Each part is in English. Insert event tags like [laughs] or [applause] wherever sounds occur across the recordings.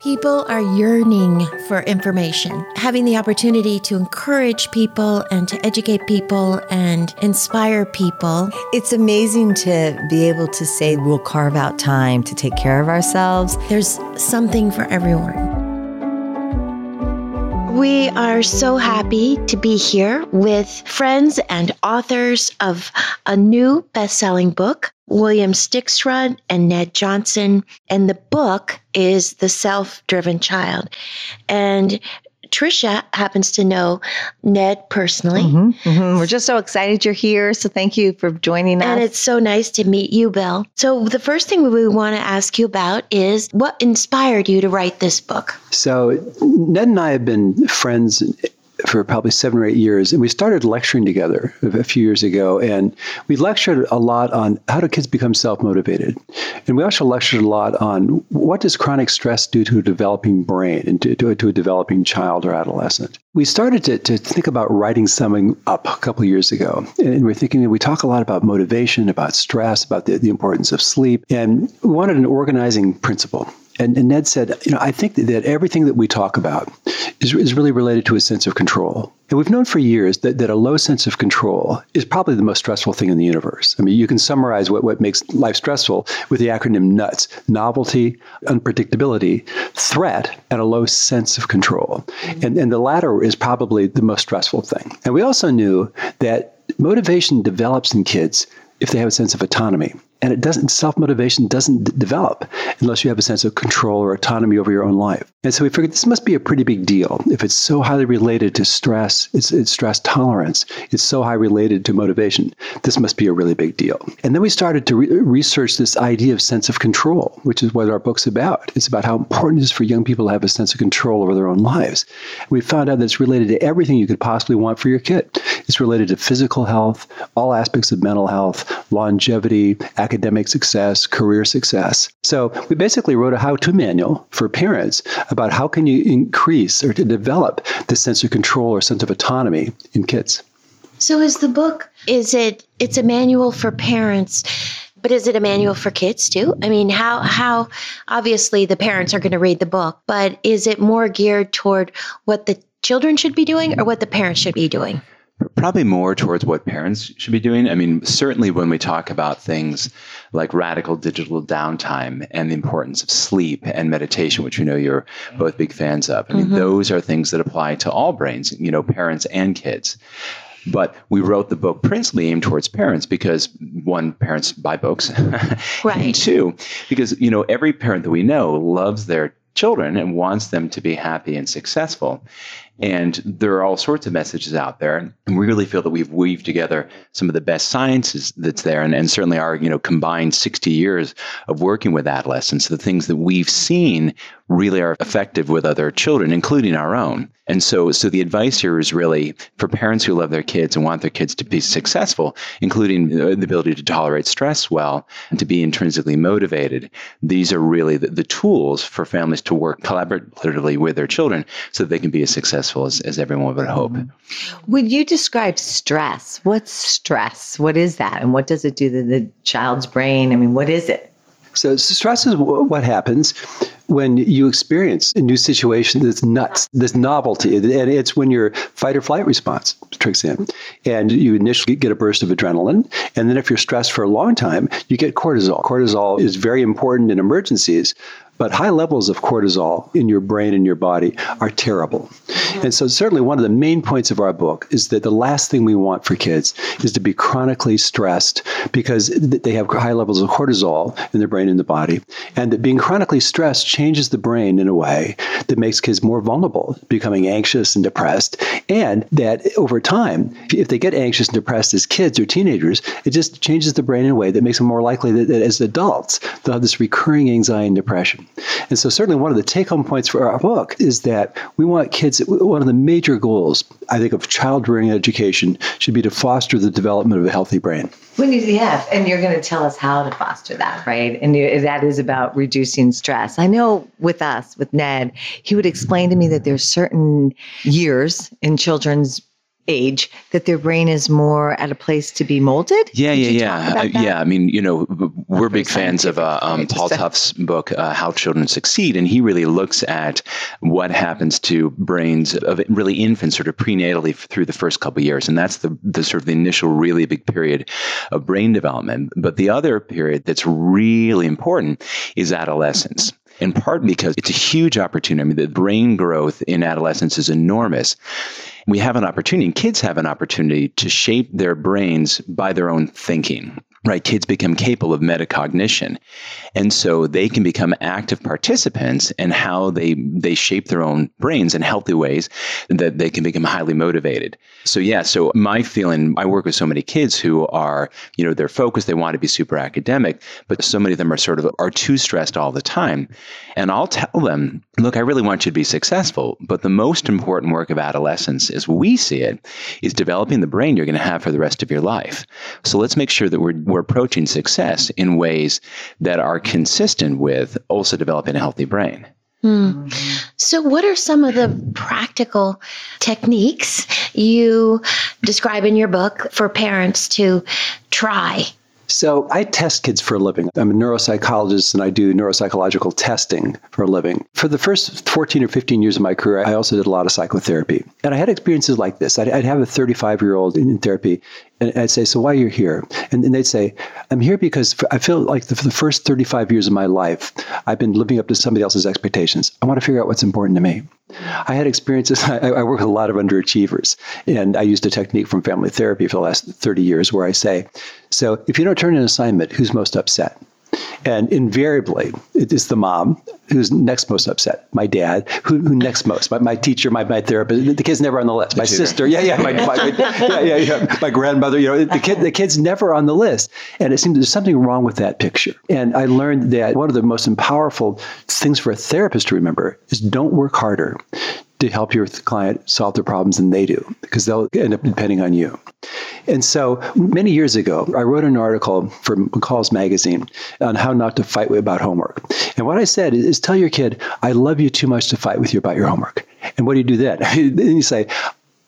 People are yearning for information. Having the opportunity to encourage people and to educate people and inspire people. It's amazing to be able to say we'll carve out time to take care of ourselves. There's something for everyone. We are so happy to be here with friends and authors of a new best selling book, William Stixrud and Ned Johnson. And the book is The Self Driven Child. And Tricia happens to know Ned personally. Mm-hmm, mm-hmm. We're just so excited you're here. So thank you for joining us. And it's so nice to meet you, Bill. So, the first thing we want to ask you about is what inspired you to write this book? So, Ned and I have been friends for probably seven or eight years. And we started lecturing together a few years ago. And we lectured a lot on how do kids become self motivated. And we also lectured a lot on what does chronic stress do to a developing brain and to, to, to a developing child or adolescent. We started to, to think about writing something up a couple years ago. And we're thinking that we talk a lot about motivation, about stress, about the, the importance of sleep. And we wanted an organizing principle. And, and, Ned said, you know, I think that everything that we talk about is, is really related to a sense of control. And we've known for years that, that a low sense of control is probably the most stressful thing in the universe. I mean, you can summarize what, what makes life stressful with the acronym NUTS novelty, unpredictability, threat, and a low sense of control. Mm-hmm. And, and the latter is probably the most stressful thing. And we also knew that motivation develops in kids if they have a sense of autonomy and it doesn't self-motivation doesn't d- develop unless you have a sense of control or autonomy over your own life. And so we figured this must be a pretty big deal. If it's so highly related to stress it's, it's stress tolerance it's so high related to motivation this must be a really big deal. And then we started to re- research this idea of sense of control which is what our book's about. It's about how important it is for young people to have a sense of control over their own lives. We found out that it's related to everything you could possibly want for your kid. It's related to physical health all aspects of mental health longevity academic success, career success. So we basically wrote a how-to manual for parents about how can you increase or to develop the sense of control or sense of autonomy in kids. So is the book is it it's a manual for parents but is it a manual for kids too? I mean, how how obviously the parents are going to read the book, but is it more geared toward what the children should be doing or what the parents should be doing? Probably more towards what parents should be doing. I mean, certainly when we talk about things like radical digital downtime and the importance of sleep and meditation, which we know you're both big fans of, I mean, mm-hmm. those are things that apply to all brains, you know, parents and kids. But we wrote the book principally aimed towards parents because one, parents buy books, [laughs] right? and two, because you know every parent that we know loves their children and wants them to be happy and successful. And there are all sorts of messages out there. And we really feel that we've weaved together some of the best sciences that's there and, and certainly our, you know, combined 60 years of working with adolescents. The things that we've seen really are effective with other children, including our own. And so, so the advice here is really for parents who love their kids and want their kids to be successful, including the ability to tolerate stress well and to be intrinsically motivated. These are really the, the tools for families to work collaboratively with their children so that they can be as successful as, as everyone would hope. Would you describe stress? What's stress? What is that? And what does it do to the child's brain? I mean, what is it? So, stress is what happens when you experience a new situation that's nuts, this novelty, and it's when your fight or flight response tricks in. And you initially get a burst of adrenaline. And then if you're stressed for a long time, you get cortisol. Cortisol is very important in emergencies, but high levels of cortisol in your brain and your body are terrible. And so, certainly, one of the main points of our book is that the last thing we want for kids is to be chronically stressed because they have high levels of cortisol in their brain and the body. And that being chronically stressed changes the brain in a way that makes kids more vulnerable, becoming anxious and depressed. And that over time, if they get anxious and depressed as kids or teenagers, it just changes the brain in a way that makes them more likely that, that as adults, they'll have this recurring anxiety and depression. And so, certainly, one of the take home points for our book is that we want kids, one of the major goals, I think, of child rearing education should be to foster the development of a healthy brain. When you, yeah, and you're going to tell us how to foster that, right? And that is about reducing stress. I know with us, with Ned, he would explain to me that there's certain years in children's age that their brain is more at a place to be molded? Yeah, Did yeah, yeah, Uh, yeah. I mean, you know, we're big fans of uh, um, Paul Tough's book, uh, "How Children Succeed," and he really looks at what happens to brains of really infants, sort of prenatally through the first couple of years, and that's the the sort of the initial really big period of brain development. But the other period that's really important is adolescence. In part because it's a huge opportunity. I mean, the brain growth in adolescence is enormous we have an opportunity, and kids have an opportunity to shape their brains by their own thinking. Right, kids become capable of metacognition, and so they can become active participants in how they they shape their own brains in healthy ways that they can become highly motivated. So yeah, so my feeling, I work with so many kids who are, you know, they're focused, they want to be super academic, but so many of them are sort of are too stressed all the time, and I'll tell them, look, I really want you to be successful, but the most important work of adolescence, as we see it, is developing the brain you're going to have for the rest of your life. So let's make sure that we're we're approaching success in ways that are consistent with also developing a healthy brain. Hmm. So, what are some of the practical techniques you describe in your book for parents to try? So I test kids for a living. I'm a neuropsychologist and I do neuropsychological testing for a living. For the first 14 or 15 years of my career, I also did a lot of psychotherapy. And I had experiences like this. I'd, I'd have a 35 year old in, therapy and I'd say, So why are you here? And, and they'd say, I'm here because I feel like the, for the first 35 years of my life, I've been living up to somebody else's expectations. I want to figure out what's important to me. I had experiences. [laughs] I, I work with a lot of underachievers, and I used a technique from family therapy for the last 30 years where I say, So if you don't turn in an assignment, who's most upset? And invariably, it is the mom who's next most upset. My dad, who, who next most? My, my teacher, my, my therapist. The kid's never on the list. My tutor. sister, yeah, yeah, my, my, my- yeah, yeah, yeah. My grandmother, you know, the kid, the kid's never on the list. And it seems there's something wrong with that picture. And I learned that one of the most powerful things for a therapist to remember is don't work harder to help your client solve their problems than they do because they'll end up depending on you. And so many years ago, I wrote an article for McCall's magazine on how not to fight with about homework. And what I said is, is tell your kid, I love you too much to fight with you about your homework. And what do you do then? [laughs] then you say,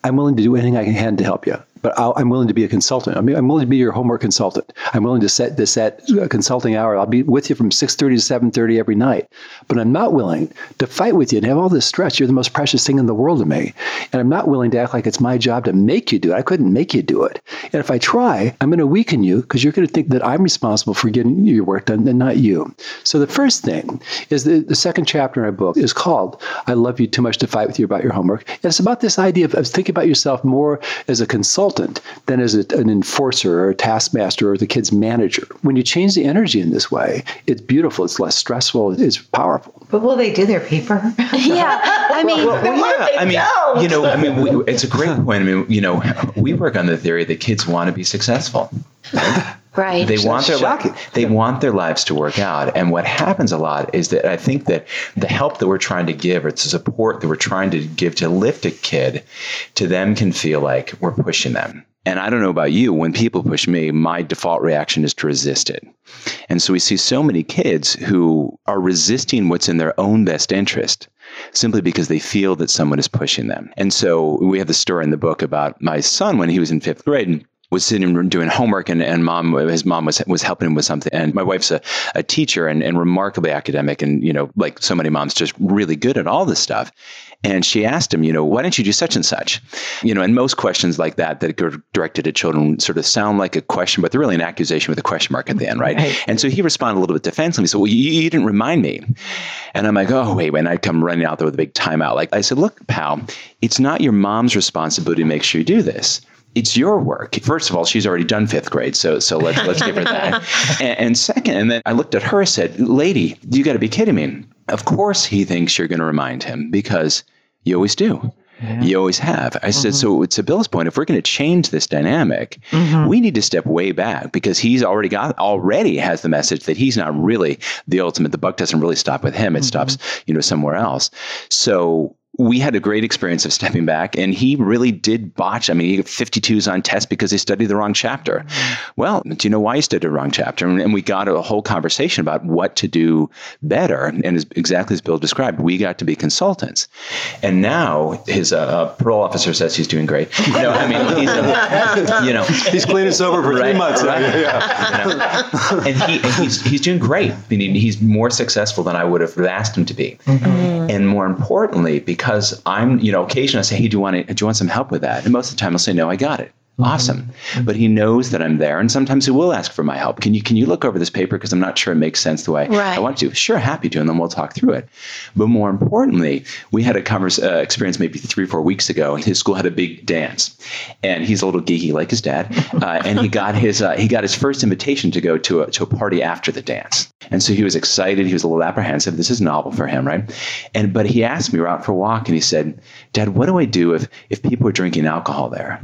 I'm willing to do anything I can to help you, but I'll, I'm willing to be a consultant. I mean, I'm willing to be your homework consultant. I'm willing to set this at a uh, consulting hour. I'll be with you from 6:30 to 7:30 every night. But I'm not willing to fight with you and have all this stress. You're the most precious thing in the world to me, and I'm not willing to act like it's my job to make you do it. I couldn't make you do it. And if I try, I'm going to weaken you because you're going to think that I'm responsible for getting your work done and not you. So the first thing is the, the second chapter in our book is called "I Love You Too Much to Fight with You About Your Homework." And it's about this idea of, of thinking about yourself more as a consultant than as a, an enforcer or a taskmaster or the kid's manager. When you change the energy in this way, it's beautiful. It's less stressful. It's powerful. But will they do their paper? [laughs] Yeah, I mean, Well, yeah, [laughs] I mean, you know, I mean, we, it's a great point. I mean, you know, we work on the theory that kids want to be successful. right. [laughs] They want their li- shocking. they want their lives to work out. And what happens a lot is that I think that the help that we're trying to give or the support that we're trying to give to lift a kid to them can feel like we're pushing them. And I don't know about you, when people push me, my default reaction is to resist it. And so we see so many kids who are resisting what's in their own best interest simply because they feel that someone is pushing them. And so we have the story in the book about my son when he was in fifth grade. Was sitting doing homework and, and mom his mom was was helping him with something. And my wife's a, a teacher and, and remarkably academic and you know like so many moms just really good at all this stuff. And she asked him you know why don't you do such and such? You know and most questions like that that are directed at children sort of sound like a question but they're really an accusation with a question mark at the end right, Right. and so he responded a little bit defensively. So well you, you didn't remind me. And I'm like, oh, wait, when I'd come running out there with a big timeout. Like I said, look, pal, it's not your mom's responsibility to make sure you do this. It's your work. First of all, she's already done fifth grade, so so let's let's give her that. [laughs] And, and second, and then I looked at her and said, "Lady, you got to be kidding me." Of course, he thinks you're going to remind him because you always do. You always have. I said, mm-hmm. so to Bill's point, if we're going to change this dynamic, mm-hmm. we need to step way back because he's already got already has the message that he's not really the ultimate. The buck doesn't really stop with him; it mm-hmm. stops, you know, somewhere else. So we had a great experience of stepping back, and he really did botch. I mean, he got 52s on test because he studied the wrong chapter. Well, do you know why he studied the wrong chapter? And, and we got a whole conversation about what to do better. And as, exactly as Bill described, we got to be consultants. And now his uh, parole officer says he's doing great. No, I mean, he's, uh, [laughs] you know, He's clean and sober for three months. right. Yeah, yeah. you know? and he and he's he's doing great. I mean, he's more successful than I would have asked him to be. And more importantly, because I'm, you know, occasionally I say, "Hey, do you want to, do you want some help with that?" And most of the time, I'll say, "No, I got it." Awesome, but he knows that I'm there, and sometimes he will ask for my help. Can you can you look over this paper because I'm not sure it makes sense the way Right. I want to? Sure, happy to, and then we'll talk through it. But more importantly, we had a converse, uh, experience maybe three or four weeks ago, and his school had a big dance, and he's a little geeky like his dad, [laughs] uh, and he got his uh, he got his first invitation to go to a to a party after the dance, and so he was excited. He was a little apprehensive. This is novel for him, right? And but he asked me, we're out for a walk, and he said, "Dad, what do I do if if people are drinking alcohol there?"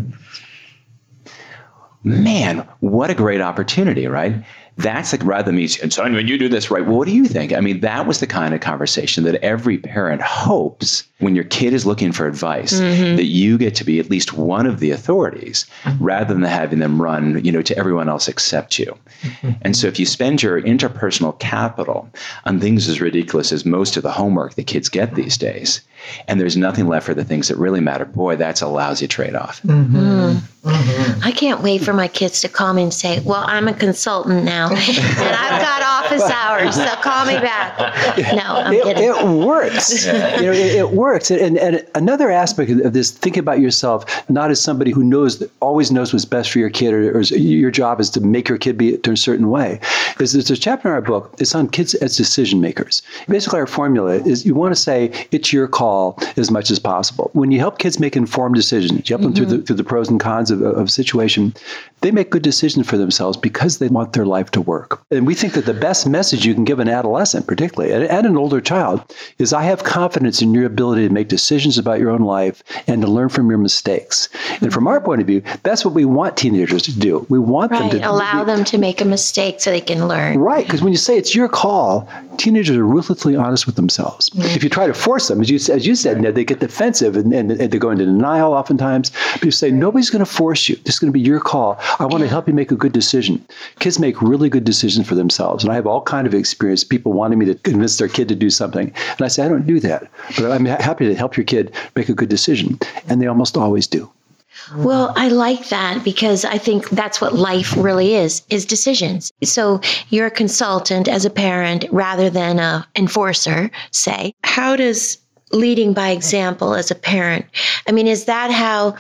Man, what a great opportunity, right? That's like rather than me saying, son, when you do this right, well, what do you think? I mean, that was the kind of conversation that every parent hopes when your kid is looking for advice mm-hmm. that you get to be at least one of the authorities rather than having them run, you know, to everyone else except you. Mm-hmm. And so if you spend your interpersonal capital on things as ridiculous as most of the homework that kids get these days, and there's nothing left for the things that really matter, boy, that's a lousy trade-off. Mm-hmm. Hmm. I can't wait for my kids to call me and say, Well, I'm a consultant now [laughs] and I've got office hours, so call me back. No, I'm it, kidding. it works. You know, it, it works. And, and another aspect of this, think about yourself not as somebody who knows, always knows what's best for your kid, or, or your job is to make your kid be a certain way. Is there's a chapter in our book. It's on kids as decision makers. Basically, our formula is you want to say it's your call as much as possible. When you help kids make informed decisions, you help them through mm-hmm. the through the pros and cons of, of a situation. They make good decisions for themselves because they want their life to work. And we think that the best message you can give an adolescent, particularly, and, and an older child, is I have confidence in your ability to make decisions about your own life and to learn from your mistakes. And from our point of view, that's what we want teenagers to do. We want right. them to Allow them to make a mistake so they can learn. Right, because when you say it's your call, teenagers are ruthlessly honest with themselves. Mm-hmm. If you try to force them, as you, as you said, Ned, they get defensive and, and, and they go into denial oftentimes. But you say, nobody's going to force you. This is going to be your call. I want to help you make a good decision. Kids make really good decisions for themselves. And I have all kind of experience, people wanting me to convince their kid to do something. And I say, I don't do that. But I'm happy to help your kid make a good decision. And they almost always do. Well, I like that because I think that's what life really is, is decisions. So you're a consultant as a parent rather than a enforcer, say. How does leading by example as a parent, I mean, is that how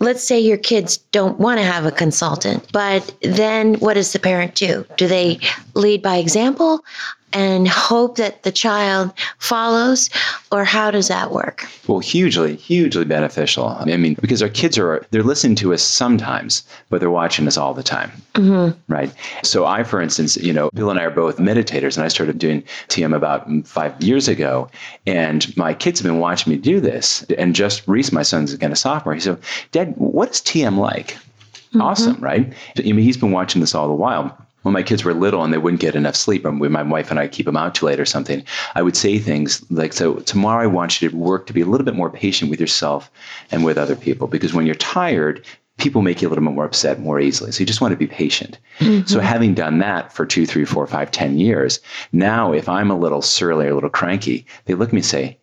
let's say your kids don't want to have a consultant, but then what does the parent do? Do they lead by example and hope that the child follows, or how does that work? Well, hugely, hugely beneficial. I mean, because our kids are, they're listening to us sometimes, but they're watching us all the time. Mm-hmm. Right. So, I, for instance, you know, Bill and I are both meditators, and I started doing TM about five years ago. And my kids have been watching me do this. And just recently, my son's again a sophomore. He said, Dad, what is TM like? Mm-hmm. Awesome, right? I mean, he's been watching this all the while when my kids were little and they wouldn't get enough sleep, and when my wife and I keep them out too late or something, I would say things like, "So tomorrow, I want you to work to be a little bit more patient with yourself and with other people, because when you're tired." People make you a little bit more upset more easily. So you just want to be patient. So mm-hmm. having done that for two, three, four, five, ten years, now if I'm a little surly or a little cranky, they look at me and say,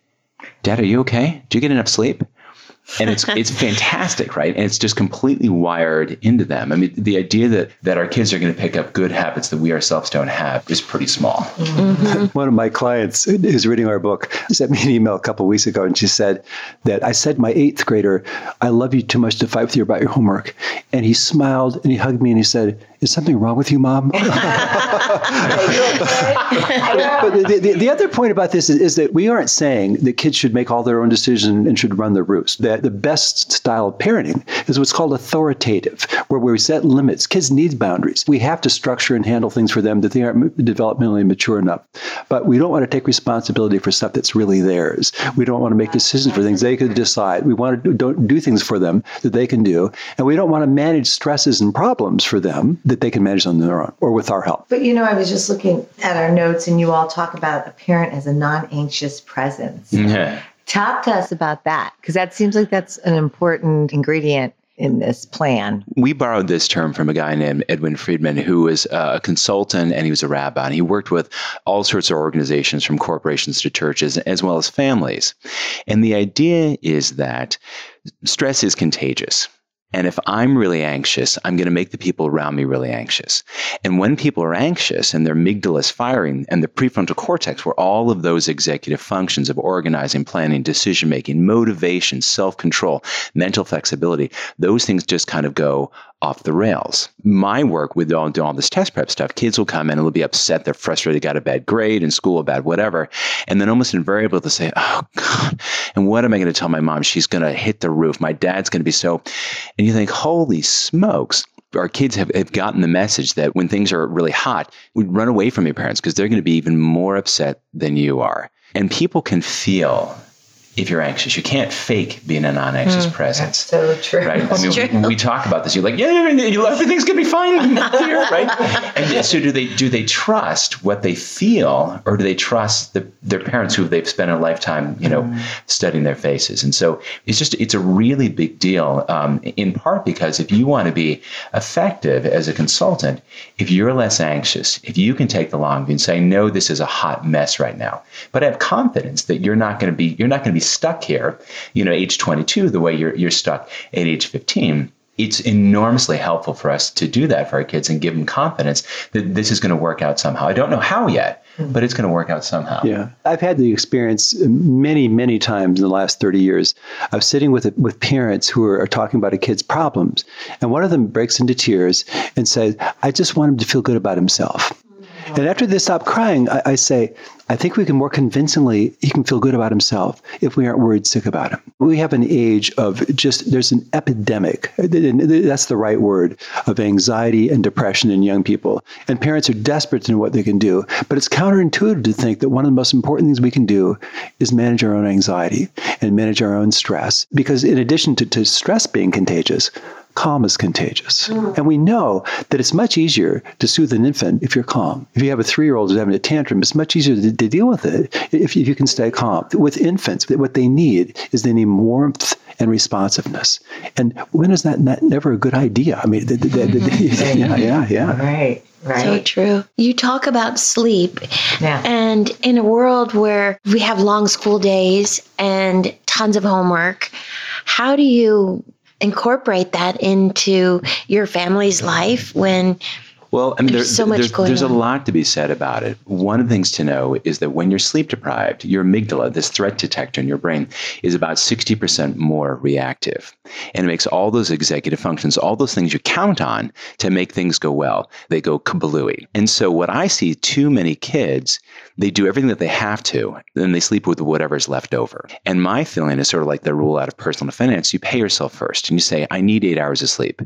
Dad, are you okay? Do you get enough sleep? And it's it's fantastic, right? And it's just completely wired into them. I mean, the idea that that our kids are going to pick up good habits that we ourselves don't have is pretty small. Mm-hmm. One of my clients who's reading our book sent me an email a couple of weeks ago, and she said that I said to my eighth grader, "I love you too much to fight with you about your homework," and he smiled and he hugged me and he said, "Is something wrong with you, mom?" [laughs] [laughs] but the, the, the other point about this is, is that we aren't saying that kids should make all their own decisions and should run their roost. That the best style of parenting is what's called authoritative, where we set limits. Kids need boundaries. We have to structure and handle things for them that they aren't developmentally mature enough. But we don't want to take responsibility for stuff that's really theirs. We don't want to make decisions for things they could decide. We want to do, don't do things for them that they can do, and we don't want to manage stresses and problems for them that they can manage on their own or with our help. But you know, I was just looking at our notes, and you all talk about a parent as a non anxious presence. Yeah. Talk to us about that because that seems like that's an important ingredient in this plan. We borrowed this term from a guy named Edwin Friedman, who was uh, a consultant and he was a rabbi. And he worked with all sorts of organizations from corporations to churches, as well as families. And the idea is that stress is contagious. And if I'm really anxious, I'm going to make the people around me really anxious. And when people are anxious and their amygdala is firing and the prefrontal cortex, where all of those executive functions of organizing, planning, decision making, motivation, self control, mental flexibility, those things just kind of go off the rails. My work with all, doing all this test prep stuff, kids will come in and they'll be upset, they're frustrated, got a bad grade in school, a bad whatever. And then almost invariably they'll say, Oh God, and what am I going to tell my mom? She's going to hit the roof. My dad's going to be so. And you think, Holy smokes our kids have, have gotten the message that when things are really hot, we run away from your parents because they're going to be even more upset than you are. And people can feel if you're anxious. You can't fake being a non-anxious mm, presence. so true. Right? I mean, true. We, we, talk about this. You're like, yeah, everything's gonna be fine here, [laughs] right? And so, do they do they trust what they feel, or do they trust the, their parents who they've spent a lifetime, you know, mm. studying their faces? And so, it's just it's a really big deal. Um, in part because if you want to be effective as a consultant, if you're less anxious, if you can take the long view and say, no, this is a hot mess right now, but I have confidence that you're not going to be you're not going to be stuck here, you know, age 22, the way you're, you're stuck at age 15 it's enormously helpful for us to do that for our kids and give them confidence that this is going to work out somehow. I don't know how yet, hmm. but it's going to work out somehow. Yeah. I've had the experience many, many times in the last 30 years of sitting with, with parents who are, are talking about a kid's problems. And one of them breaks into tears and says, I just want him to feel good about himself. And after they stop crying, I, I, say, I think we can more convincingly, he can feel good about himself if we aren't worried sick about him. We have an age of just, there's an epidemic, that's the right word, of anxiety and depression in young people. And parents are desperate to know what they can do. But it's counterintuitive to think that one of the most important things we can do is manage our own anxiety and manage our own stress. Because in addition to, to stress being contagious, calm is contagious. Mm. And we know that it's much easier to soothe an infant if you're calm. If you have a three year old who's having a tantrum, it's much easier to, to deal with it if, if you can stay calm. With infants, what they need is they need warmth and responsiveness. And when is that not, never a good idea? I mean, the, the, the, yeah, yeah, yeah. Right. Right. So true. You talk about sleep. Yeah. And in a world where we have long school days and tons of homework, how do you incorporate that into your family's life when well, I mean, there's, so much there's, a lot to be said about it. One of the things to know is that when you're sleep deprived, your amygdala, this threat detector in your brain, is about 60% more reactive. And it makes all those executive functions, all those things you count on to make things go well, they go kablooey. And so what I see too many kids, they do everything that they have to, then they sleep with whatever's left over. And my feeling is sort of like the rule out of personal finance. You pay yourself first and you say, I need eight hours of sleep.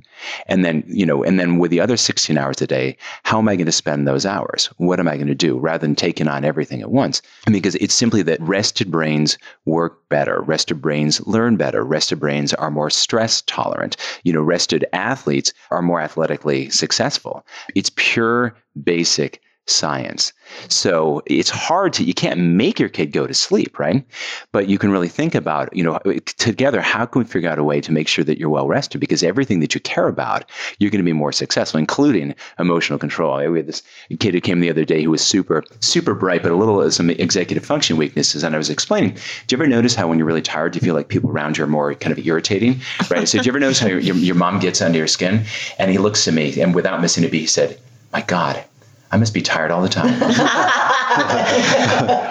And then, you know, and then with the other 16 hours a day, how am I going to spend those hours? What am I going to do rather than taking on everything at once? Because it's simply that rested brains work better. Rested brains learn better. Rested brains are more stress tolerant. You know, rested athletes are more athletically successful. It's pure basic science. So it's hard to, you can't make your kid go to sleep, right? But you can really think about, you know, together, how can we figure out a way to make sure that you're well rested? Because everything that you care about, you're going to be more successful, including emotional control. We had this kid who came the other day who was super, super bright, but a little some executive function weaknesses. And I was explaining, do you ever notice how when you're really tired, you feel like people around you are more kind of irritating, right? so do you ever notice how your, your mom gets under your skin? And he looks at me and without missing a beat, he said, my God, I must be tired all the time. [laughs] [laughs]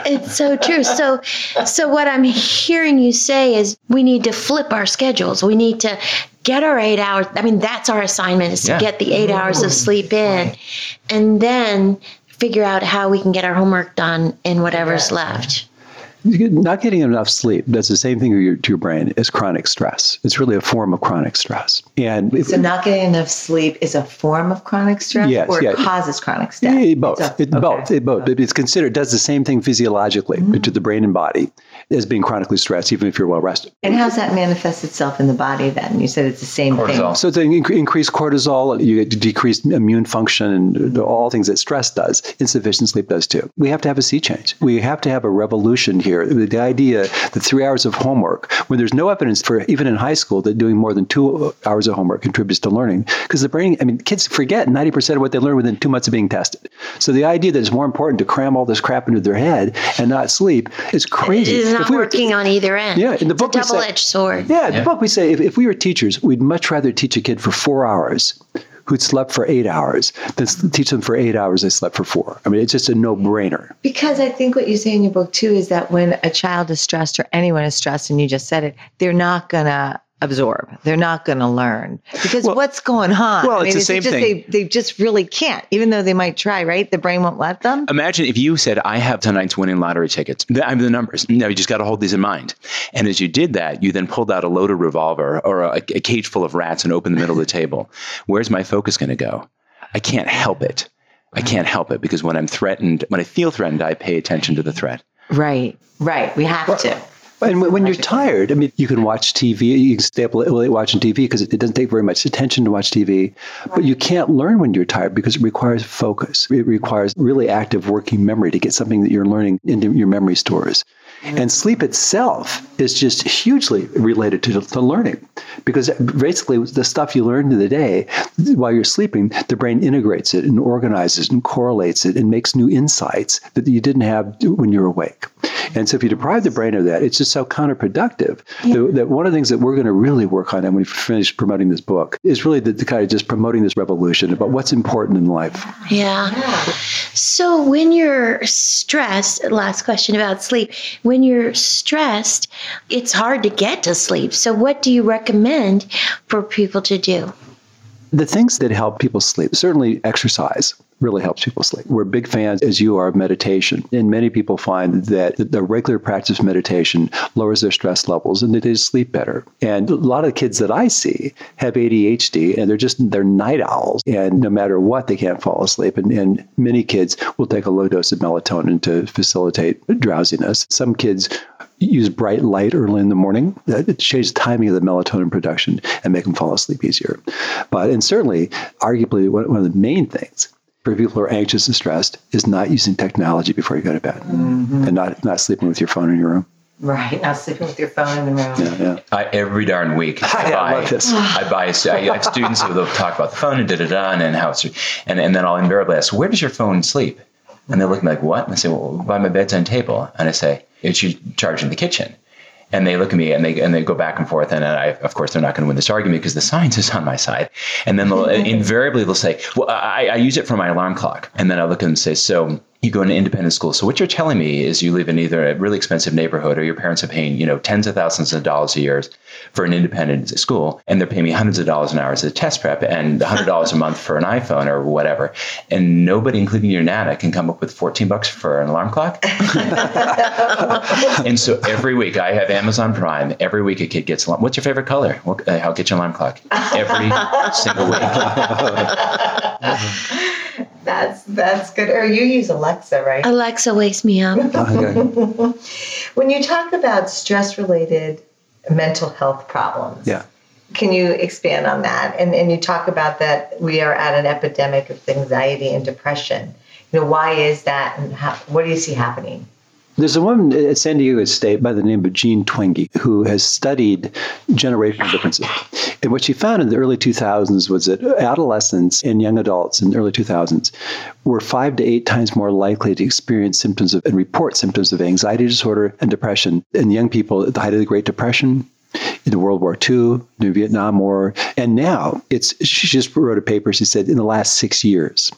it's so true. So, so what I'm hearing you say is we need to flip our schedules. We need to get our eight hours. I mean, that's our assignment is to yeah. get the eight hours of sleep in, and then figure out how we can get our homework done in whatever's left not getting enough sleep does the same thing to your, to your, brain as chronic stress. It's really a form of chronic stress. And so, not getting enough sleep is a form of chronic stress, yes, or yeah. it causes chronic stress. Yeah, both. A, it, okay. Both. It, both. It's considered does the same thing physiologically mm-hmm. to the brain and body as being chronically stressed, even if you're well rested. And how's that manifest itself in the body? Then you said it's the same cortisol. thing. So it's an inc- increased cortisol. You get decreased immune function, and all things that stress does. Insufficient sleep does too. We have to have a sea change. We have to have a revolution here here. The idea that three hours of homework, when there's no evidence for even in high school that doing more than two hours of homework contributes to learning, because the brain, I mean, kids forget 90% of what they learn within two months of being tested. So the idea that it's more important to cram all this crap into their head and not sleep is crazy. It is not If we were- working on either end. Yeah, in the it's book a double edged sword. yeah, in the book we say if, if we were teachers, we'd much rather teach a kid for four hours who'd slept for eight hours than s- teach them for eight hours they slept for four. I mean, it's just a no brainer. Because I think what you say in your book too is that when a child is stressed or anyone is stressed, and you just said it, they're not gonna absorb. They're not gonna learn because Well- what's going on? well, it's the same just thing. They, they just really can't, even though they might try. Right? The brain won't let them. Imagine if you said, I have tonight's winning lottery tickets. I have the numbers. No, you just got to hold these in mind. And as you did that, you then pulled out a loaded revolver or a, a cage full of rats and opened the middle of the [laughs] table. Where's my focus going to go? I can't help it. I can't help it because when I'm threatened, when I feel threatened, I pay attention to the threat. Right. Right. We have to. And when, when you're tired, I mean, you can watch TV, you can stay up late watching TV because it, it doesn't take very much attention to watch TV. But you can't learn when you're tired because it requires focus. It requires really active working memory to get something that you're learning into your memory stores. And sleep itself is just hugely related to, to learning because basically the stuff you learn in the day while you're sleeping, the brain integrates it and organizes and correlates it and makes new insights that you didn't have when you were awake. And so if you deprive the brain of that, it's just so counterproductive that, that one of the things that we're going to really work on and when we finish promoting this book is really the, the kind of just promoting this revolution about what's important in life. Yeah. So when you're stressed, last question about sleep. When you're stressed, it's hard to get to sleep. So what do you recommend for people to do? The things that help people sleep, certainly exercise really helps people sleep. We're big fans, as you are, of meditation. And many people find that the regular practice of meditation lowers their stress levels and they sleep better. And a lot of the kids that I see have ADHD and they're just, they're night owls. And no matter what, they can't fall asleep. And, and many kids will take a low dose of melatonin to facilitate drowsiness. Some kids use bright light early in the morning. That changes the timing of the melatonin production and make them fall asleep easier. But and certainly, arguably, one of the main things for people who are anxious and stressed is not using technology before you go to bed mm-hmm. and not not sleeping with your phone in your room. Right. Not sleeping with your phone in the room. Yeah, yeah. I, every darn week, [laughs] I I buy, love this. I buy, I have students who they'll talk about the phone and da da da, and how it's, and, and then I'll invariably ask, where does your phone sleep? And they look at me like, what? And I say, well, by my bedside table. And I say, it's you charge in the kitchen. And they look at me and they and they go back and forth. And I, of course, they're not going to win this argument because the science is on my side. And then they'll, [laughs] invariably they'll say, well, I, I use it for my alarm clock. And then I look at them and say, so you go to an independent school. So what you're telling me is you live in either a really expensive neighborhood or your parents are paying, you know, tens of thousands of dollars a year for an independent school, and they're paying me hundreds of dollars an hour as a test prep and hundred dollars a month for an iPhone or whatever. And nobody, including your nana, can come up with 14 bucks for an alarm clock. [laughs] and so every week I have Amazon Prime. Every week a kid gets alarm. What's your favorite color? Uh, I'll get you an alarm clock every [laughs] single week. [laughs] [laughs] That's that's good. Or you use Alexa, right? Alexa wakes me up. [laughs] Okay. When you talk about stress related mental health problems, Yeah. can you expand on that? And and you talk about that we are at an epidemic of anxiety and depression. You know, why is that and how, what do you see happening? There's a woman at San Diego State by the name of Jean Twenge who has studied generational differences. And what she found in the early 2000s was that adolescents and young adults in the early 2000s were five to eight times more likely to experience symptoms of and report symptoms of anxiety disorder and depression in young people at the height of the Great Depression, in the World War II, the Vietnam War, and now it's. She just wrote a paper. She said in the last six years,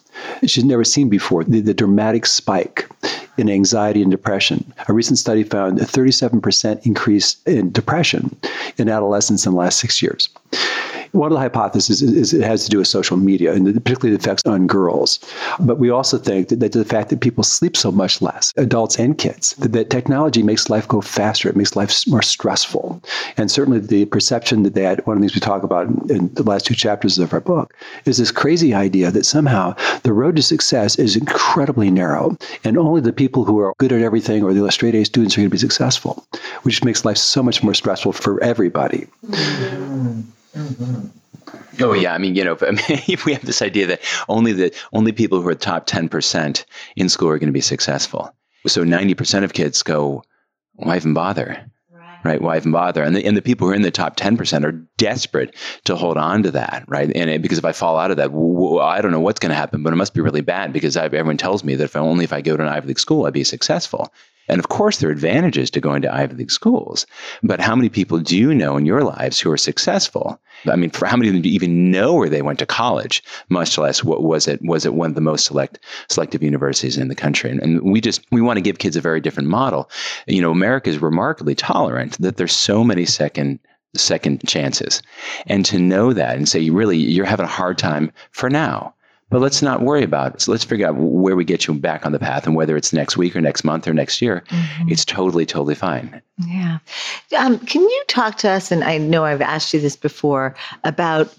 she's never seen before the, the dramatic spike in anxiety and depression. A recent study found a 37% increase in depression in adolescents in the last six years. One of the hypotheses is, is it has to do with social media and particularly the effects on girls. But we also think that, that the fact that people sleep so much less, adults and kids, that, that technology makes life go faster. It makes life more stressful. And certainly the perception that one of the things we talk about in, in the last two chapters of our book, is this crazy idea that somehow the road to success is incredibly narrow and only the people who are good at everything or the straight A students are going to be successful, which makes life so much more stressful for everybody. Mm-hmm. Mm-hmm. Oh yeah, I mean, you know, [laughs] I mean, if we have this idea that only the only people who are top ten percent in school are going to be successful. So ninety percent of kids go why even bother? right? Why even bother? And the, and the people who are in the top 10% are desperate to hold on to that, right? And it, because if I fall out of that, w- w- I don't know what's going to happen, but it must be really bad because I've, everyone tells me that if I, only if I go to an Ivy League school, I'd be successful. And of course, there are advantages to going to Ivy League schools. But how many people do you know in your lives who are successful? I mean, for how many of them do you even know where they went to college? Much less what was it? Was it one of the most select selective universities in the country? And, and we just we want to give kids a very different model. You know, America is remarkably tolerant that there's so many second second chances, and to know that and say, really, you're having a hard time for now but let's not worry about it. So let's figure out where we get you back on the path and whether it's next week or next month or next year. Mm-hmm. It's totally, totally fine. Yeah. Um, can you talk to us? And I know I've asked you this before about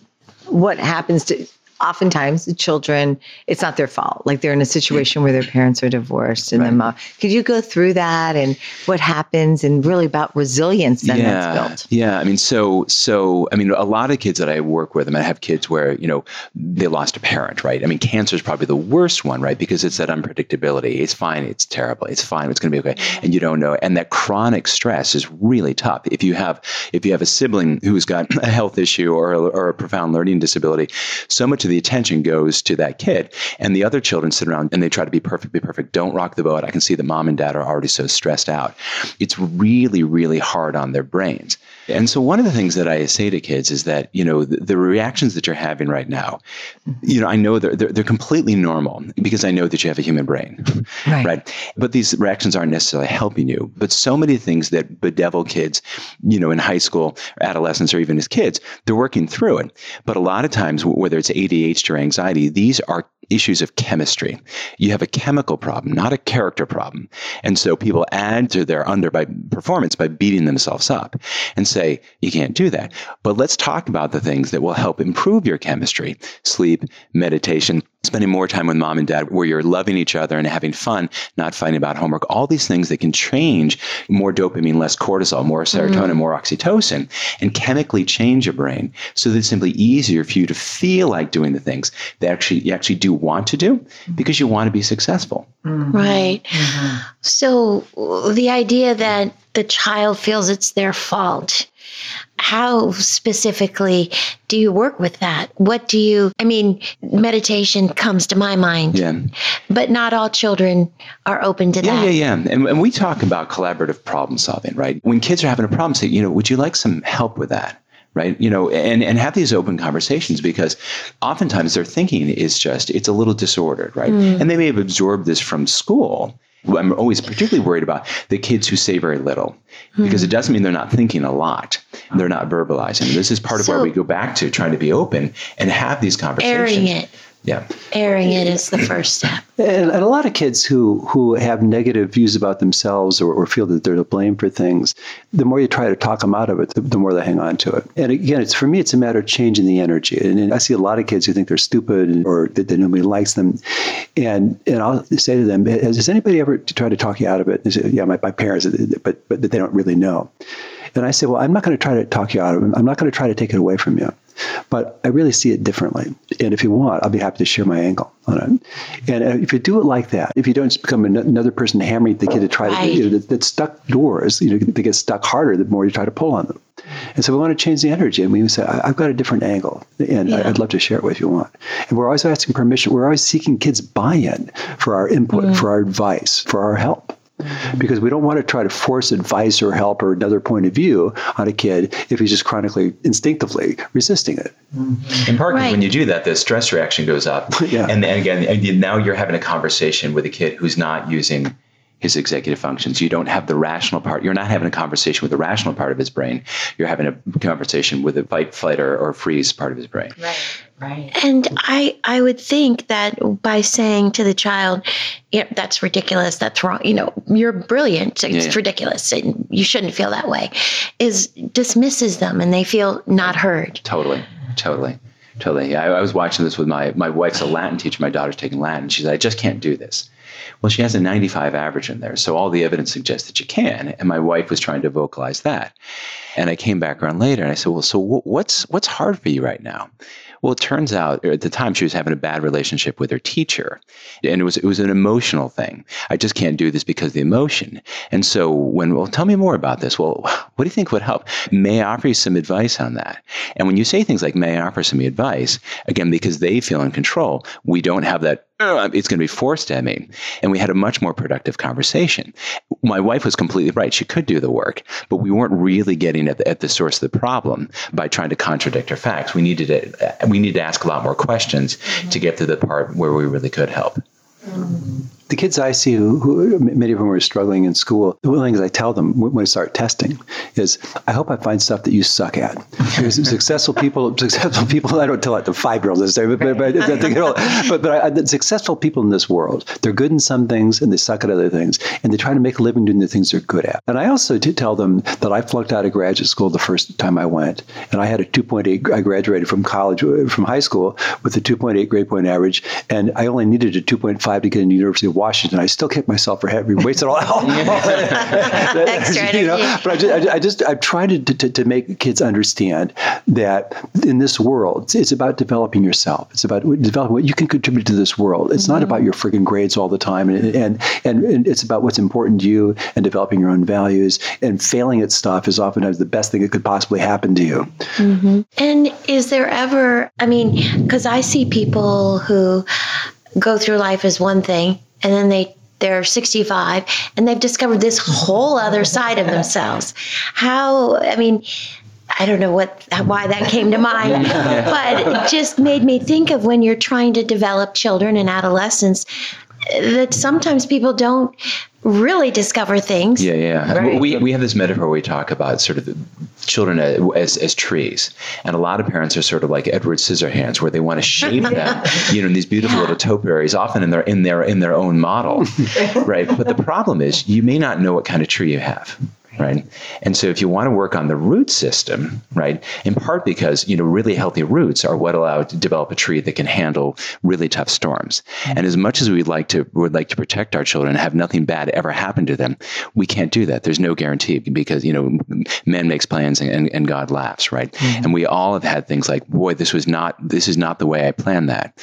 what happens to oftentimes the children, it's not their fault. Like they're in a situation where their parents are divorced and right. then mom. Could you go through that and what happens and really about resilience then yeah, that's built? Yeah. I mean, so, so, I mean, a lot of kids that I work with, I mean, I have kids where, you know, they lost a parent, right? I mean, cancer is probably the worst one, right? Because it's that unpredictability. It's fine. It's terrible. It's fine. It's going to be okay. And you don't know. And that chronic stress is really tough. If you have, if you have a sibling who's got [laughs] a health issue or, or a profound learning disability, so much of the attention goes to that kid. And the other children sit around and they try to be perfect, be perfect. Don't rock the boat. I can see that mom and dad are already so stressed out. It's really, really hard on their brains. And so one of the things that I say to kids is that, you know, the, the reactions that you're having right now, mm-hmm. you know, I know they're, they're, they're, completely normal because I know that you have a human brain, [laughs] right. right? But these reactions aren't necessarily helping you. But so many things that bedevil kids, you know, in high school, adolescence, or even as kids, they're working through it. But a lot of times, whether it's ADHD or anxiety, these are issues of chemistry. You have a chemical problem, not a character problem. And so people add to their under by performance by beating themselves up and say, you can't do that. But let's talk about the things that will help improve your chemistry sleep, meditation, spending more time with mom and dad where you're loving each other and having fun, not fighting about homework, all these things that can change more dopamine, less cortisol, more serotonin, mm. more oxytocin, and chemically change your brain so that it's simply easier for you to feel like doing the things that actually you actually do want to do because you want to be successful. Mm-hmm. Right. Mm-hmm. So the idea that the child feels it's their fault how specifically do you work with that? What do you, I mean, meditation comes to my mind. Yeah. But not all children are open to yeah, that. Yeah, yeah, And, and we talk about collaborative problem solving, right? When kids are having a problem, say, you know, would you like some help with that? right you know and and have these open conversations because oftentimes their thinking is just it's a little disordered right mm. and they may have absorbed this from school I'm always particularly worried about the kids who say very little because mm. it doesn't mean they're not thinking a lot. They're not verbalizing. This is part of so, where we go back to trying to be open and have these conversations. Airing it. Yeah. Airing it is the first step. And, and, a lot of kids who who have negative views about themselves or, or, feel that they're to blame for things, the more you try to talk them out of it, the, the, more they hang on to it. And again, it's for me, it's a matter of changing the energy. And, and I see a lot of kids who think they're stupid or that, that, nobody likes them. And and I'll say to them, has, has anybody ever tried to talk you out of it? they Say, yeah, my, my parents, but but they don't really know. And I say, well, I'm not going to try to talk you out of it. I'm not going to try to take it away from you. But I really see it differently. And if you want, I'll be happy to share my angle on it. And if you do it like that, if you don't become another person hammering the kid to try right. to, you know, that, that, stuck doors, you know, they get stuck harder the more you try to pull on them. And so we want to change the energy. And we say, I've got a different angle, and yeah. I'd love to share it with you if you want. And we're always asking permission. We're always seeking kids' buy in for our input, mm. for our advice, for our help because we don't want to try to force advice or help or another point of view on a kid if he's just chronically instinctively resisting it. Mm-hmm. In part, right. when you do that, the stress reaction goes up. [laughs] yeah. And, and again, now you're having a conversation with a kid who's not using his executive functions. You don't have the rational part. You're not having a conversation with the rational part of his brain. You're having a conversation with the fight, flight, or, or freeze part of his brain. Right. Right. And I I would think that by saying to the child, yeah, that's ridiculous, that's wrong, you know, you're brilliant, it's yeah. ridiculous, and you shouldn't feel that way, is dismisses them and they feel not heard. Totally. Totally. Totally. Yeah, I, I was watching this with my my wife's a Latin teacher. My daughter's taking Latin. She said, I just can't do this. Well, she has a 95 average in there. So all the evidence suggests that you can. And my wife was trying to vocalize that. And I came back around later and I said, well, so what's, what's hard for you right now? Well, it turns out at the time she was having a bad relationship with her teacher, and it was it was an emotional thing. I just can't do this because of the emotion. And so when well, tell me more about this. Well, what do you think would help? May I offer you some advice on that? And when you say things like "May I offer some advice?" again, because they feel in control, we don't have that oh, it's going to be forced at me. And we had a much more productive conversation. My wife was completely right. She could do the work, but we weren't really getting at the, at the source of the problem by trying to contradict her facts. We needed to, we needed to ask a lot more questions mm-hmm. to get to the part where we really could help. Mm-hmm the kids I see who, who, many of them are struggling in school, the one thing I tell them when I start testing is, I hope I find stuff that you suck at. Because [laughs] successful people, successful people, I don't tell that to five year olds, but, but, but, but, but I, the successful people in this world, they're good in some things and they suck at other things, and they try to make a living doing the things they're good at. And I also did tell them that I flunked out of graduate school the first time I went, and I had a 2.8. I graduated from college, from high school with a 2.8 grade point average, and I only needed a 2.5 to get into the University of Washington. I still kick myself for having wasted all, all [laughs] [laughs] Extra you know, but I just, I, I just I'm trying to, to, to make kids understand that in this world, it's about developing yourself. It's about developing what you can contribute to this world. It's mm-hmm. not about your freaking grades all the time, and, and and and it's about what's important to you and developing your own values. And failing at stuff is oftentimes the best thing that could possibly happen to you. Mm-hmm. And is there ever? I mean, because I see people who go through life as one thing and then they they're 65 and they've discovered this whole other side of themselves. How, I mean, I don't know what why that came to mind, [laughs] but it just made me think of when you're trying to develop children and adolescents that sometimes people don't really discover things. Yeah, yeah. Right. We, we have this metaphor we talk about sort of children as, as trees. And a lot of parents are sort of like Edward Scissorhands where they want to shape them, [laughs] you know, in these beautiful little topiaries, often in their in their in their own model. [laughs] right. But the problem is you may not know what kind of tree you have right? And so if you want to work on the root system, right, in part because, you know, really healthy roots are what allow to develop a tree that can handle really tough storms. Mm-hmm. And as much as we'd like to would like to protect our children and have nothing bad ever happen to them, we can't do that. There's no guarantee because, you know, man makes plans and, and God laughs, right? Mm-hmm. And we all have had things like, boy, this was not this is not the way I planned that.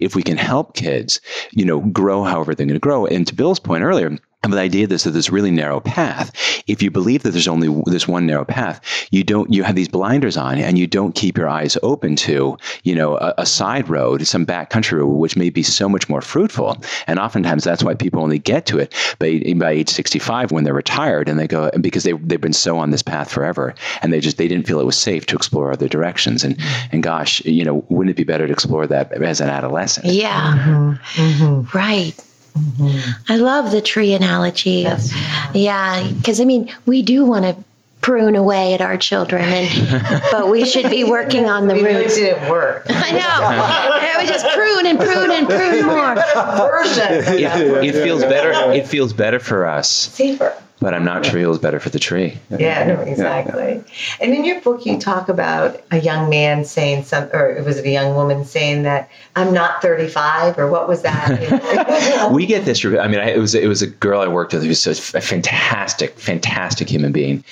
If we can help kids, you know, grow however they're going to grow. And to Bill's point earlier, and the idea this of this really narrow path, if you believe that there's only this one narrow path, you don't you have these blinders on and you don't keep your eyes open to, you know, a, a side road, some backcountry road, which may be so much more fruitful. And oftentimes that's why people only get to it by, by age 65 when they're retired and they go because they they've been so on this path forever and they just they didn't feel it was safe to explore other directions. And and gosh, you know, wouldn't it be better to explore that as an adolescent? Yeah. Mm-hmm. Mm-hmm. Right. Mm-hmm. I love the tree analogy. Of, yeah, because I mean, we do want to prune away at our children, and [laughs] but we should be working on the roots. It didn't work. [laughs] I know. it was just prune and prune and prune [laughs] more. Version. It, it feels better. It feels better for us. Safer but I'm not sure it was better for the tree. Yeah, no, exactly. Yeah. And in your book, you talk about a young man saying some, or was it a young woman saying that I'm not 35, or what was that? [laughs] [laughs] we get this. I mean, I, it was it was a girl I worked with who was a fantastic, fantastic human being,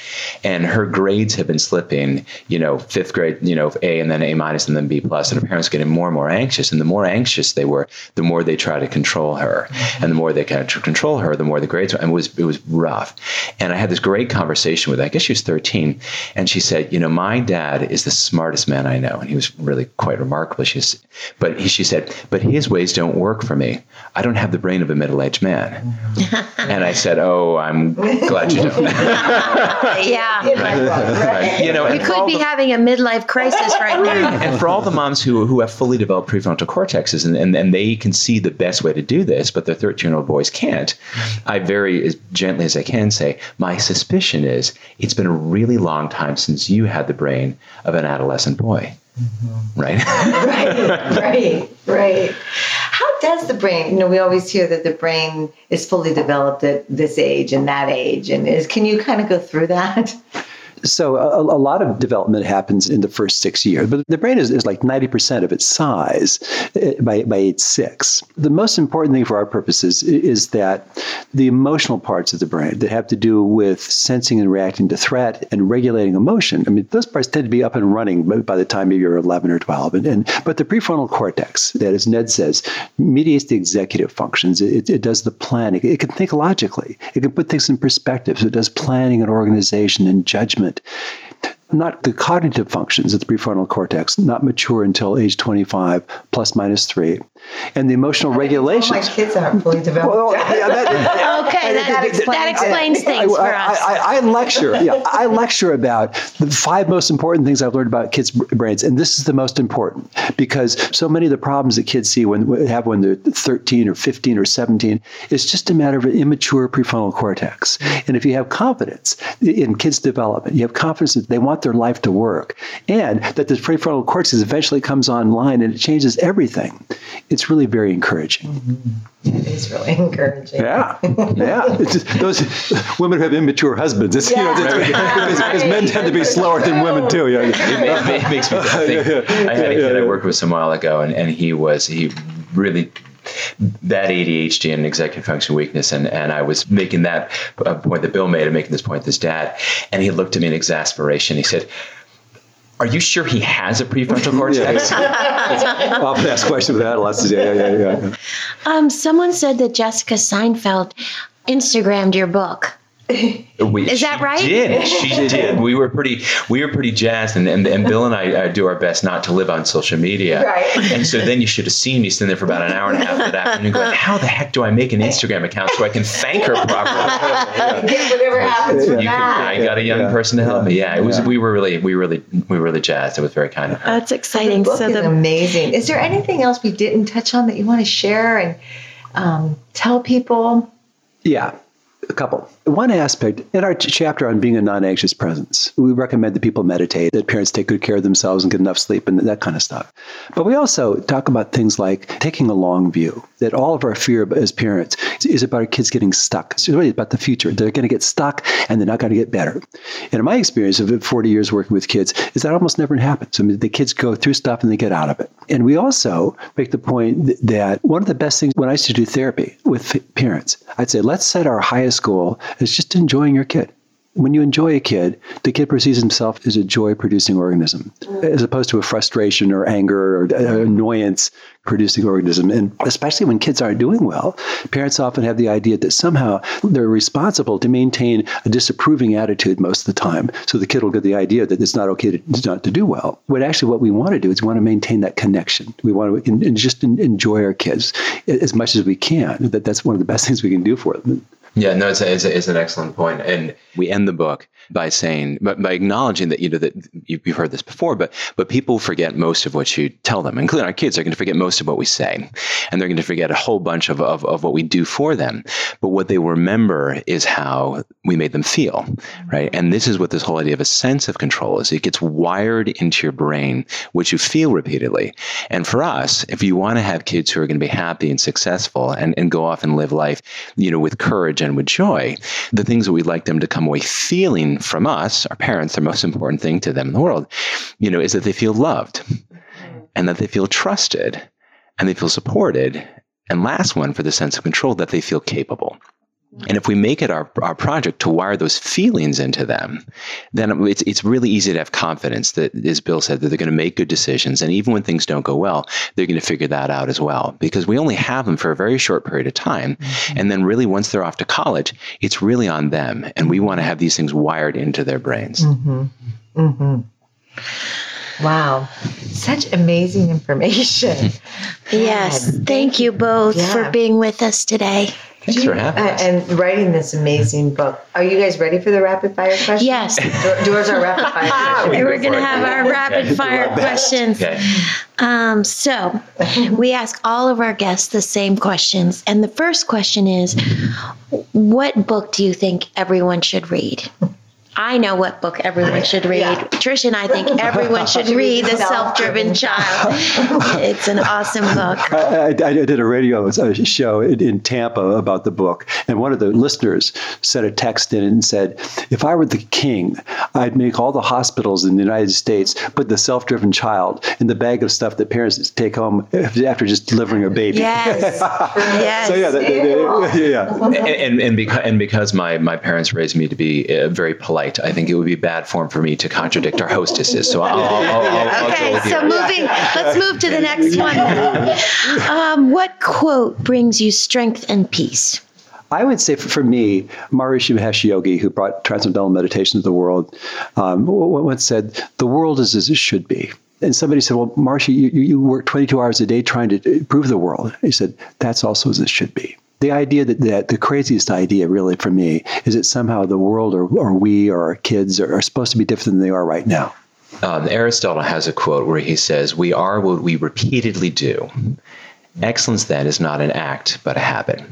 and her grades have been slipping. You know, fifth grade, you know, A and then A minus and then B plus, and her parents getting more and more anxious. And the more anxious they were, the more they try to control her, mm-hmm. and the more they kind of control her, the more the grades. And it was it was rough. And I had this great conversation with her. I guess she was 13. And she said, You know, my dad is the smartest man I know. And he was really quite remarkable. She's, but he, she said, But his ways don't work for me. I don't have the brain of a middle aged man. Mm-hmm. and I said, Oh, I'm glad you don't. [laughs] yeah. Right. right. You know, you could be the, having a midlife crisis right now. And for all the moms who, who have fully developed prefrontal cortexes and, and, and they can see the best way to do this, but their 13 year old boys can't, I very as gently as I can say, my suspicion is it's been a really long time since you had the brain of an adolescent boy. Mm-hmm. Right? right, [laughs] right, right. How does the brain, you know, we always hear that the brain is fully developed at this age and that age. And is, can you kind of go through that? So a, a, lot of development happens in the first six years, but the brain is, is like 90% of its size eh, by, by age six. The most important thing for our purposes is that the emotional parts of the brain that have to do with sensing and reacting to threat and regulating emotion, I mean, those parts tend to be up and running by the time you're 11 or 12. And, and But the prefrontal cortex, that as Ned says, mediates the executive functions. It, it does the planning. It can think logically. It can put things in perspective. So it does planning and organization and judgment not the cognitive functions of the prefrontal cortex, not mature until age 25, plus minus three. And the emotional oh, regulations. My kids aren't fully developed. Well, yeah, that, okay, that, that, explains, that explains things I, for us. I, I, I, lecture, yeah, I lecture about the five most important things I've learned about kids' brains, and this is the most important because so many of the problems that kids see when have when they're 13 or 15 or 17 is just a matter of an immature prefrontal cortex. And if you have confidence in kids' development, you have confidence that they want want their life to work, and that the prefrontal cortex eventually comes online and it changes everything. It's really very encouraging. Mm-hmm. It is really [laughs] encouraging. Yeah, yeah. Just, those women who have immature husbands. It's, yeah. you know, it's, [laughs] because, because, men tend to be slower than women too. Yeah, it, it, it makes me think. [laughs] I had a kid I worked with some while ago, and, and he was he really bad ADHD and executive function weakness. And, and I was making that uh, point that Bill made and making this point with his dad. And he looked at me in exasperation. He said, are you sure he has a prefrontal cortex? [laughs] yeah, I'll ask questions with adolescents. Yeah, yeah, yeah. yeah. Um, someone said that Jessica Seinfeld Instagrammed your book. We, Is that right? Did she [laughs] did? We were pretty we were pretty jazzed, and and, and Bill and I uh, do our best not to live on social media. Right. And so then you should have seen me sitting there for about an hour and a half that afternoon, going, [laughs] "How the heck do I make an Instagram account so I can thank her properly?" [laughs] Get whatever happens with that. I got a young yeah. person to help me. Yeah, it was. Yeah. We were really, we really, we were really jazzed. It was very kind of her. That's exciting. The book so is the, amazing. Is there anything else we didn't touch on that you want to share and um, tell people? Yeah, a couple. One aspect in our chapter on being a non anxious presence, we recommend that people meditate, that parents take good care of themselves and get enough sleep and that kind of stuff. But we also talk about things like taking a long view, that all of our fear as parents is about kids getting stuck. It's really about the future. They're going to get stuck and they're not going to get better. And in my experience of 40 years working with kids, is that almost never happens. I mean, the kids go through stuff and they get out of it. And we also make the point that one of the best things when I used to do therapy with parents, I'd say, let's set our highest goal is just enjoying your kid. When you enjoy a kid, the kid perceives himself as a joy producing organism, as opposed to a frustration or anger or annoyance producing organism. And especially when kids aren't doing well, parents often have the idea that somehow they're responsible to maintain a disapproving attitude most of the time. So the kid will get the idea that it's not okay to, not to do well. But actually what we want to do is we want to maintain that connection. We want to in, in just enjoy our kids as much as we can. That that's one of the best [laughs] things we can do for them. Yeah, no, it's, a, it's, a, it's, an excellent point. And we end the book by saying, but by acknowledging that, you know, that you've heard this before, but, but people forget most of what you tell them, including our kids are going to forget most of what we say. And they're going to forget a whole bunch of, of, of what we do for them. But what they remember is how we made them feel, mm-hmm. right? And this is what this whole idea of a sense of control is. It gets wired into your brain, which you feel repeatedly. And for us, if you want to have kids who are going to be happy and successful and, and go off and live life, you know, with courage and with joy, the things that we'd like them to come away feeling from us, our parents, the most important thing to them in the world, you know, is that they feel loved and that they feel trusted and they feel supported. And last one for the sense of control, that they feel capable. And if we make it our, our project to wire those feelings into them, then it's, it's really easy to have confidence that, as Bill said, that they're going to make good decisions. And even when things don't go well, they're going to figure that out as well. Because we only have them for a very short period of time. Mm-hmm. And then, really, once they're off to college, it's really on them. And we want to have these things wired into their brains. Mm-hmm. Mm-hmm. Wow, such amazing information. [laughs] yes, thank you both yeah. for being with us today. Thanks for having us. And writing this amazing book. Are you guys ready for the rapid fire questions? Yes. Doors are rapid fire. [laughs] We're going to have our rapid fire questions. Okay. Um, so we ask all of our guests the same questions. And the first question is What book do you think everyone should read? I know what book everyone should read. Yeah. Trish and I think everyone should [laughs] read The Self Driven Child. It's an awesome book. [laughs] I, I, I did a radio uh, show in, in Tampa about the book, and one of the listeners sent a text in and said, "If I were the king, I'd make all the hospitals in the United States put the self-driven child in the bag of stuff that parents take home after just delivering a baby." Yes. [laughs] yes. So yeah, that, that- that- yeah. and and, and, because, and because my, my parents raised me to be uh, very polite, I think it would be bad form for me to contradict our hostesses. So I'll, I'll, I'll, I'll, I'll [laughs] go Okay, so yours. moving, let's move to the next one. Um, what quote brings you strength and peace? I would say for, for me, Maharishi Mahesh Yogi, who brought transcendental meditation to the world, um, w- w- once said, "The world is as it should be." And somebody said, "Well, Maharishi, you, you you work 22 hours a day trying to improve the world." He said, "That's also as it should be." The idea that, that the craziest idea, really, for me, is that somehow the world, or, or we, or our kids, are, are supposed to be different than they are right now. Um, Aristotle has a quote where he says, We are what we repeatedly do. Excellence, then, is not an act, but a habit.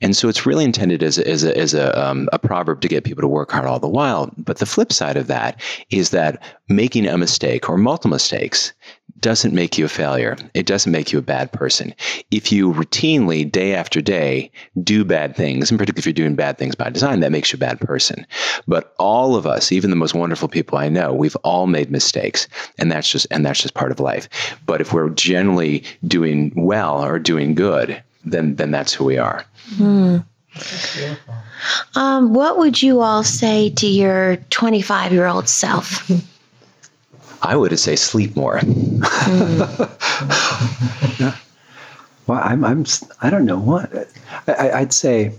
And so it's really intended as a, as a, as a, um, a proverb to get people to work hard all the while. But the flip side of that is that making a mistake or multiple mistakes doesn't make you a failure. It doesn't make you a bad person. If you routinely, day after day, do bad things, and particularly if you're doing bad things by design, that makes you a bad person. But all of us, even the most wonderful people I know, we've all made mistakes, and that's just and that's just part of life. But if we're generally doing well or doing good, then then that's who we are. Um, what would you all say to your 25 year old self? I would say sleep more. [laughs] Well, I'm, I'm, I don't know what. I, I- I'd say,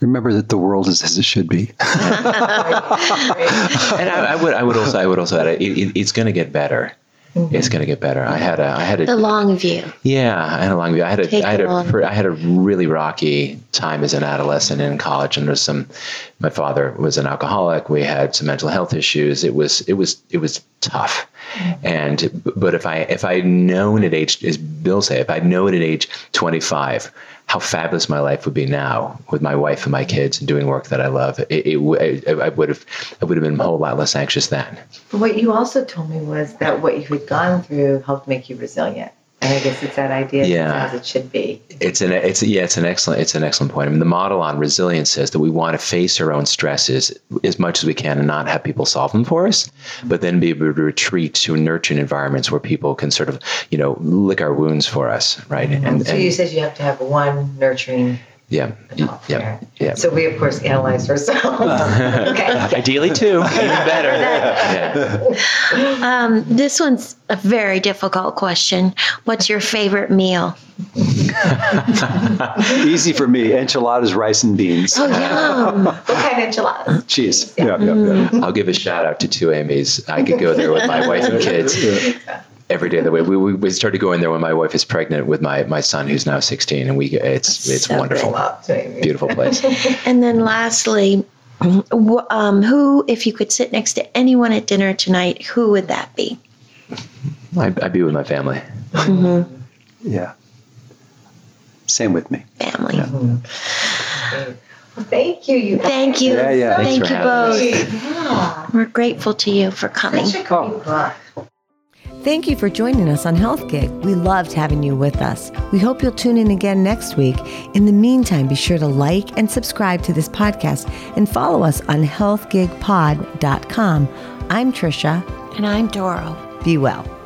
remember that the world is as it should be. [laughs] and I, I would I would also I would also add it, it, it's going to get better. Mm-hmm. It's going to get better. I had a I had a The long view. Yeah, I had a long view. I had a Take I had it a on. I had a really rocky time as an adolescent in college, and there's some. My father was an alcoholic. We had some mental health issues. It was it was it was tough, mm-hmm. and but if I if I'd known at age, as Bill say, if I'd known at age 25 how fabulous my life would be now with my wife and my kids and doing work that I love, it, it, w- I, I would have I would have been a whole lot less anxious then. But what you also told me was that what you had gone through helped make you resilient. And I guess it's that idea Yeah. as it should be. It's an it's yeah it's an excellent it's an excellent point. I mean, the model on resilience says that we want to face our own stresses as much as we can and not have people solve them for us, but then be able to retreat to nurturing environments where people can sort of you know lick our wounds for us, right? Mm-hmm. And, So you said you have to have one nurturing yeah, adult yeah, yeah. So we of course analyze ourselves. [laughs] okay. Ideally, too. even better. [laughs] Yeah. Um, this one's a very difficult question. What's your favorite meal? [laughs] Easy for me. Enchiladas, rice, and beans. Oh, yum. What kind of enchiladas? Cheese. Yeah, yeah, yeah. I'll give a shout out to two Amy's. I could go there with my wife and kids. Every day of the week. We, we, we started going there when my wife is pregnant with my, my son, who's now 16, and we it's it's So wonderful, Love beautiful place. [laughs] And then lastly, um, who, if you could sit next to anyone at dinner tonight, who would that be? I'd, I'd be with my family. Yeah. Same with me. Family. Well, thank you. You Thank you. Yeah, yeah. Thank you both. Yeah. We're grateful to you for coming. Thank you for joining us on Health Gig. We loved having you with us. We hope you'll tune in again next week. In the meantime, be sure to like and subscribe to this podcast and follow us on healthgigpod.com. I'm Tricia. And I'm Doro. Be well.